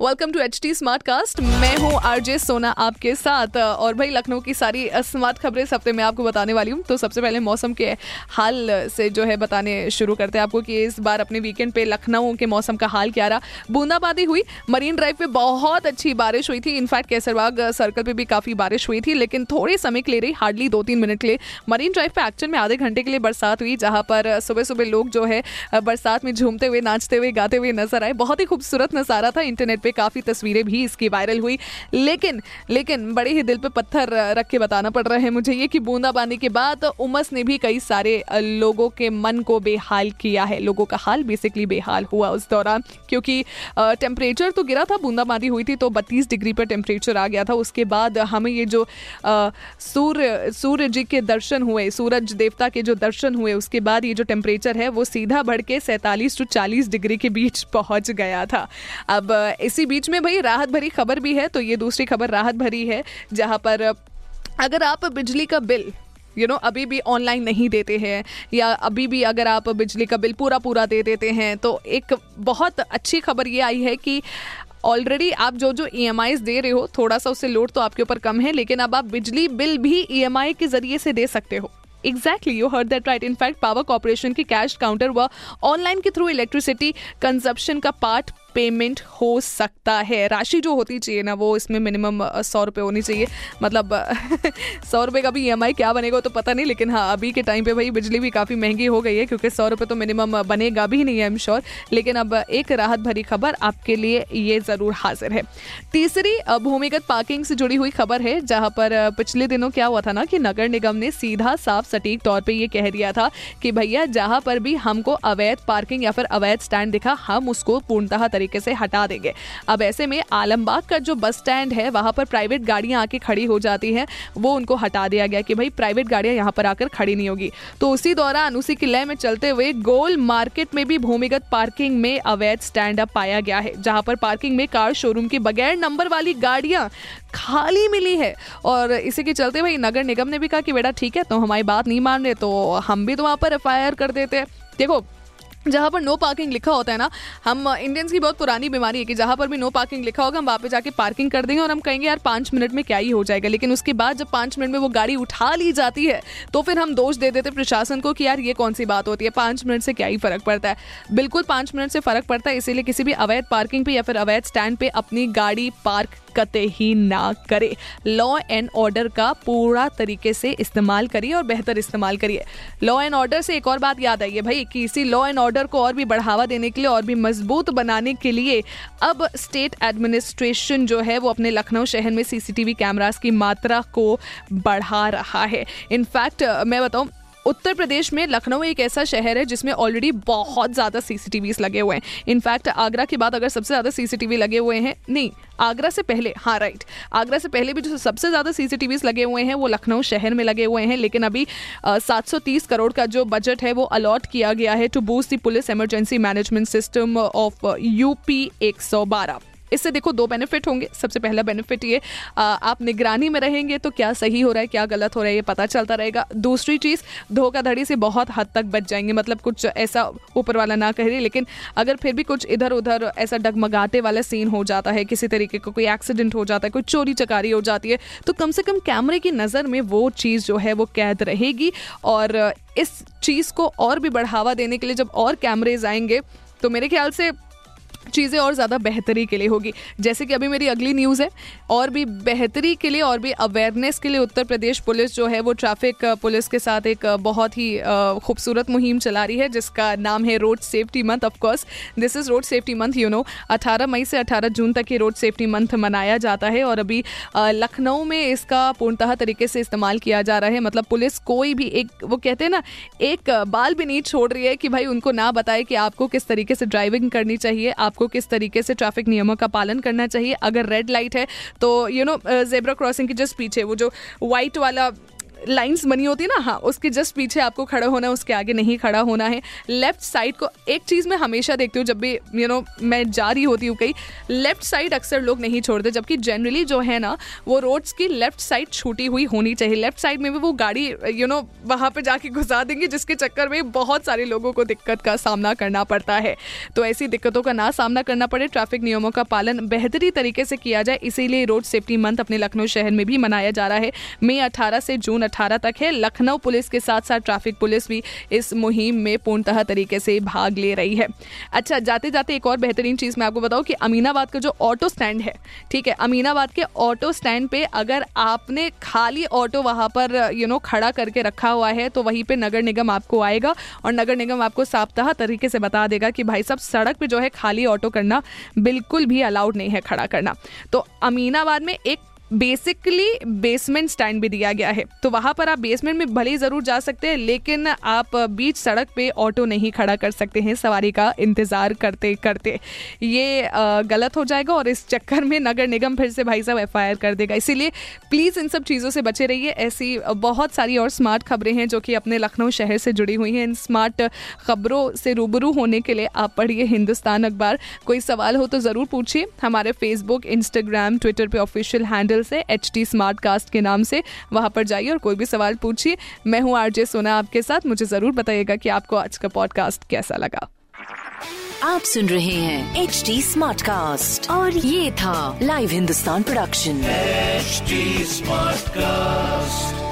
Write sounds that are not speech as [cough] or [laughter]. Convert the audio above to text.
welcome to H T smart cast मैं हूँ RJ सोना आपके साथ, और भाई लखनऊ की सारी स्मार्ट खबरें इस हफ़्ते में आपको बताने वाली हूँ। तो सबसे पहले मौसम के हाल से जो है बताने शुरू करते हैं आपको कि इस बार अपने वीकेंड पे लखनऊ के मौसम का हाल क्या रहा। बूंदाबांदी हुई मरीन ड्राइव पे बहुत अच्छी बारिश हुई थी। इनफैक्ट केसरबाग सर्कल पे भी काफ़ी बारिश हुई थी, लेकिन थोड़े समय के लिए रही हार्डली दो तीन मिनट के लिए। मरीन ड्राइव पे एक्चुअल में आधे घंटे के लिए बरसात हुई, जहाँ पर सुबह सुबह लोग जो है बरसात में झूमते हुए, नाचते हुए, गाते हुए नज़र आए। बहुत ही खूबसूरत नज़ारा था इंटरनेट पे काफ़ी तस्वीरें भी इसकी वायरल हुई। लेकिन लेकिन बड़े ही दिल पे पत्थर रख के बताना पड़ रहा है मुझे ये कि बूंदाबांदी के बाद उमस ने भी कई सारे लोगों के मन को बेहाल किया है। लोगों का हाल बेसिकली बेहाल हुआ उस दौरान, क्योंकि टेम्परेचर तो गिरा था, बूंदाबांदी हुई थी तो बत्तीस डिग्री पर टेम्परेचर आ गया था। उसके बाद हमें ये जो सूर्य सूर्य जी के दर्शन हुए, सूरज देवता के जो दर्शन हुए, उसके बाद ये जो टेम्परेचर है वो सीधा बढ़ के सैंतालीस टू चालीस डिग्री के बीच पहुँच गया था। अब इसी बीच में भाई राहत भरी खबर भी है तो ये दूसरी खबर राहत भरी है जहाँ पर अगर आप बिजली का bill you you know know, अभी भी ऑनलाइन नहीं देते हैं या अभी भी अगर आप बिजली का बिल पूरा पूरा दे देते हैं तो एक बहुत अच्छी खबर ये आई है कि ऑलरेडी आप जो जो ई e दे रहे हो थोड़ा सा उससे लोड तो आपके ऊपर कम है लेकिन अब आप बिजली बिल भी ई e के ज़रिए से दे सकते हो। Exactly you heard that right in fact power corporation की कैश काउंटर व ऑनलाइन के थ्रू इलेक्ट्रिसिटी कंजप्शन का पार्ट पेमेंट हो सकता है। राशि जो होती चाहिए ना, वो इसमें मिनिमम सौ रुपये होनी चाहिए। मतलब [laughs] सौ रुपये का भी ई क्या बनेगा तो पता नहीं, लेकिन हाँ अभी के टाइम पे भाई बिजली भी काफ़ी महँगी हो गई है, क्योंकि सौ रुपये तो मिनिमम बनेगा भी नहीं है एम श्योर लेकिन अब एक राहत भरी खबर आपके लिए ये ज़रूर हाजिर है। तीसरी भूमिगत पार्किंग से जुड़ी हुई खबर है, जहाँ पर पिछले दिनों क्या हुआ था ना कि नगर निगम ने सीधा साफ़ सटीक तौर पर यह कह दिया था कि भैया, जहाँ पर भी हमको अवैध पार्किंग या फिर अवैध स्टैंड दिखा, हम उसको पूर्णतः तरीके से हटा देंगे। अब ऐसे में आलमबाग का जो बस स्टैंड है, वहाँ पर प्राइवेट गाड़ियाँ आके खड़ी हो जाती हैं, वो उनको हटा दिया गया कि भाई प्राइवेट गाड़ियाँ यहाँ पर आकर खड़ी नहीं होगी। तो उसी दौरान उसी किले में चलते हुए गोल मार्केट में भी भूमिगत पार्किंग में अवैध स्टैंड अप पाया गया है, जहाँ पर पार्किंग में कार शोरूम की बगैर नंबर वाली गाड़ियाँ खाली मिली है। और इसी के चलते भाई नगर निगम ने भी कहा कि बेटा ठीक है तो हमारी बात नहीं मान रहे तो हम भी तो वहाँ पर एफ़ कर देते देखो जहाँ पर नो पार्किंग लिखा होता है ना, हम इंडियंस की बहुत पुरानी बीमारी है कि जहाँ पर भी नो पार्किंग लिखा होगा, हम वहाँ पे जाके पार्किंग कर देंगे और हम कहेंगे, यार, पाँच मिनट में क्या ही हो जाएगा? लेकिन उसके बाद जब पाँच मिनट में वो गाड़ी उठा ली जाती है तो फिर हम दोष दे देते प्रशासन को कि, यार, ये कौन सी बात होती है? पाँच मिनट से क्या ही फ़र्क पड़ता है? बिल्कुल पाँच मिनट से फ़र्क पड़ता है, इसीलिए किसी भी अवैध पार्किंग पे या फिर अवैध स्टैंड पे अपनी गाड़ी पार्क कते ही ना करे। लॉ एंड ऑर्डर का पूरा तरीके से इस्तेमाल करिए और बेहतर इस्तेमाल करिए। लॉ एंड ऑर्डर से एक और बात याद आई है भाई, कि इसी लॉ एंड ऑर्डर को और भी बढ़ावा देने के लिए और भी मज़बूत बनाने के लिए अब स्टेट एडमिनिस्ट्रेशन जो है वो अपने लखनऊ शहर में सीसीटीवी कैमरास की मात्रा को बढ़ा रहा है। इनफैक्ट मैं बताऊँ उत्तर प्रदेश में लखनऊ एक ऐसा शहर है जिसमें ऑलरेडी बहुत ज़्यादा सीसीटीवी लगे हुए हैं। इनफैक्ट आगरा के बाद अगर सबसे ज़्यादा सीसीटीवी लगे हुए हैं, नहीं, आगरा से पहले हाँ राइट आगरा से पहले भी जो सबसे ज़्यादा सीसीटीवी लगे हुए हैं, वो लखनऊ शहर में लगे हुए हैं, लेकिन अभी सात सौ तीस करोड़ का जो बजट है, वो अलॉट किया गया है to boost the police emergency management system of UP एक इससे देखो दो बेनिफिट होंगे। सबसे पहला बेनिफिट ये आप निगरानी में रहेंगे तो क्या सही हो रहा है, क्या गलत हो रहा है, ये पता चलता रहेगा। दूसरी चीज़, धोखाधड़ी से बहुत हद तक बच जाएँगे। मतलब कुछ ऐसा ऊपर वाला ना कह रही लेकिन अगर फिर भी कुछ इधर उधर ऐसा डगमगाते वाला सीन हो जाता है, किसी तरीके का को कोई एक्सीडेंट हो जाता है, कोई चोरी चकारी हो जाती है तो कम से कम कैमरे की नज़र में वो चीज़ जो है वो कैद रहेगी। और इस चीज़ को और भी बढ़ावा देने के लिए जब और कैमरेज आएँगे तो मेरे ख्याल से चीज़ें और ज़्यादा बेहतरी के लिए होगी। जैसे कि अभी मेरी अगली न्यूज़ है, और भी बेहतरी के लिए और भी अवेयरनेस के लिए उत्तर प्रदेश पुलिस जो है, वो ट्रैफ़िक पुलिस के साथ एक बहुत ही खूबसूरत मुहिम चला रही है, जिसका नाम है road safety month of course this is road safety month you know 18 मई से 18 जून तक ये रोड सेफ्टी मंथ मनाया जाता है, और अभी लखनऊ में इसका पूर्णतः तरीके से इस्तेमाल किया जा रहा है। मतलब पुलिस कोई भी एक, वो कहते हैं ना, एक बाल भी नहीं छोड़ रही है कि भाई उनको ना बताए कि आपको किस तरीके से ड्राइविंग करनी चाहिए आप आपको किस तरीके से ट्रैफ़िक नियमों का पालन करना चाहिए? अगर रेड लाइट है तो यू नो जेब्रा क्रॉसिंग के जस्ट पीछे वो जो व्हाइट वाला लाइंस बनी होती है ना हाँ उसके जस्ट पीछे आपको खड़ा होना है उसके आगे नहीं खड़ा होना है। लेफ़्ट साइड को एक चीज़ मैं हमेशा देखती हूँ जब भी यू you नो know, मैं जा रही होती हूँ कहीं लेफ़्ट साइड अक्सर लोग नहीं छोड़ते जबकि जनरली जो है ना वो रोड्स की लेफ़्ट साइड छूटी हुई होनी चाहिए। लेफ़्ट साइड में भी वो गाड़ी यू नो वहाँ पर जाके घुसा देंगे जिसके चक्कर में बहुत सारे लोगों को दिक्कत का सामना करना पड़ता है। तो ऐसी दिक्कतों का ना सामना करना पड़े ट्रैफ़िक नियमों का पालन बेहतरी तरीके से किया जाए इसीलिए रोड सेफ्टी मंथ अपने लखनऊ शहर में भी मनाया जा रहा है। मई अठारह से जून अठारह तक है। लखनऊ पुलिस के साथ साथ ट्रैफ़िक पुलिस भी इस मुहिम में पूर्णतः तरीके से भाग ले रही है। अच्छा जाते जाते एक और बेहतरीन चीज़ मैं आपको बताऊँ कि अमीनाबाद का जो ऑटो स्टैंड है, ठीक है, अमीनाबाद के ऑटो स्टैंड पे अगर आपने खाली ऑटो वहाँ पर यू नो खड़ा करके रखा हुआ है तो वहीं पे नगर निगम आपको आएगा और नगर निगम आपको साप्ताह तरीके से बता देगा कि भाई साहब, सड़क पे जो है खाली ऑटो करना बिल्कुल भी अलाउड नहीं है खड़ा करना। तो अमीनाबाद में एक बेसिकली बेसमेंट स्टैंड भी दिया गया है। तो वहाँ पर आप बेसमेंट में भले ही ज़रूर जा सकते हैं, लेकिन आप बीच सड़क पे ऑटो नहीं खड़ा कर सकते हैं, सवारी का इंतज़ार करते करते। ये गलत हो जाएगा और इस चक्कर में नगर निगम फिर से भाई साहब एफआईआर कर देगा। इसीलिए प्लीज़ इन सब चीज़ों से बचे रहिए। ऐसी बहुत सारी और स्मार्ट खबरें हैं जो कि अपने लखनऊ शहर से जुड़ी हुई हैं। इन स्मार्ट खबरों से रूबरू होने के लिए आप पढ़िए हिंदुस्तान अखबार। कोई सवाल हो तो ज़रूर पूछिए। हमारे फेसबुक इंस्टाग्राम ट्विटर पे ऑफिशियल हैंडल हैंडल से एच टी स्मार्ट कास्ट के नाम से वहाँ पर जाइए और कोई भी सवाल पूछिए। मैं हूँ आरजे सोना आपके साथ। मुझे ज़रूर बताइएगा कि आपको आज का पॉडकास्ट कैसा लगा। आप सुन रहे हैं एच टी स्मार्ट कास्ट और ये था live Hindustan production smart cast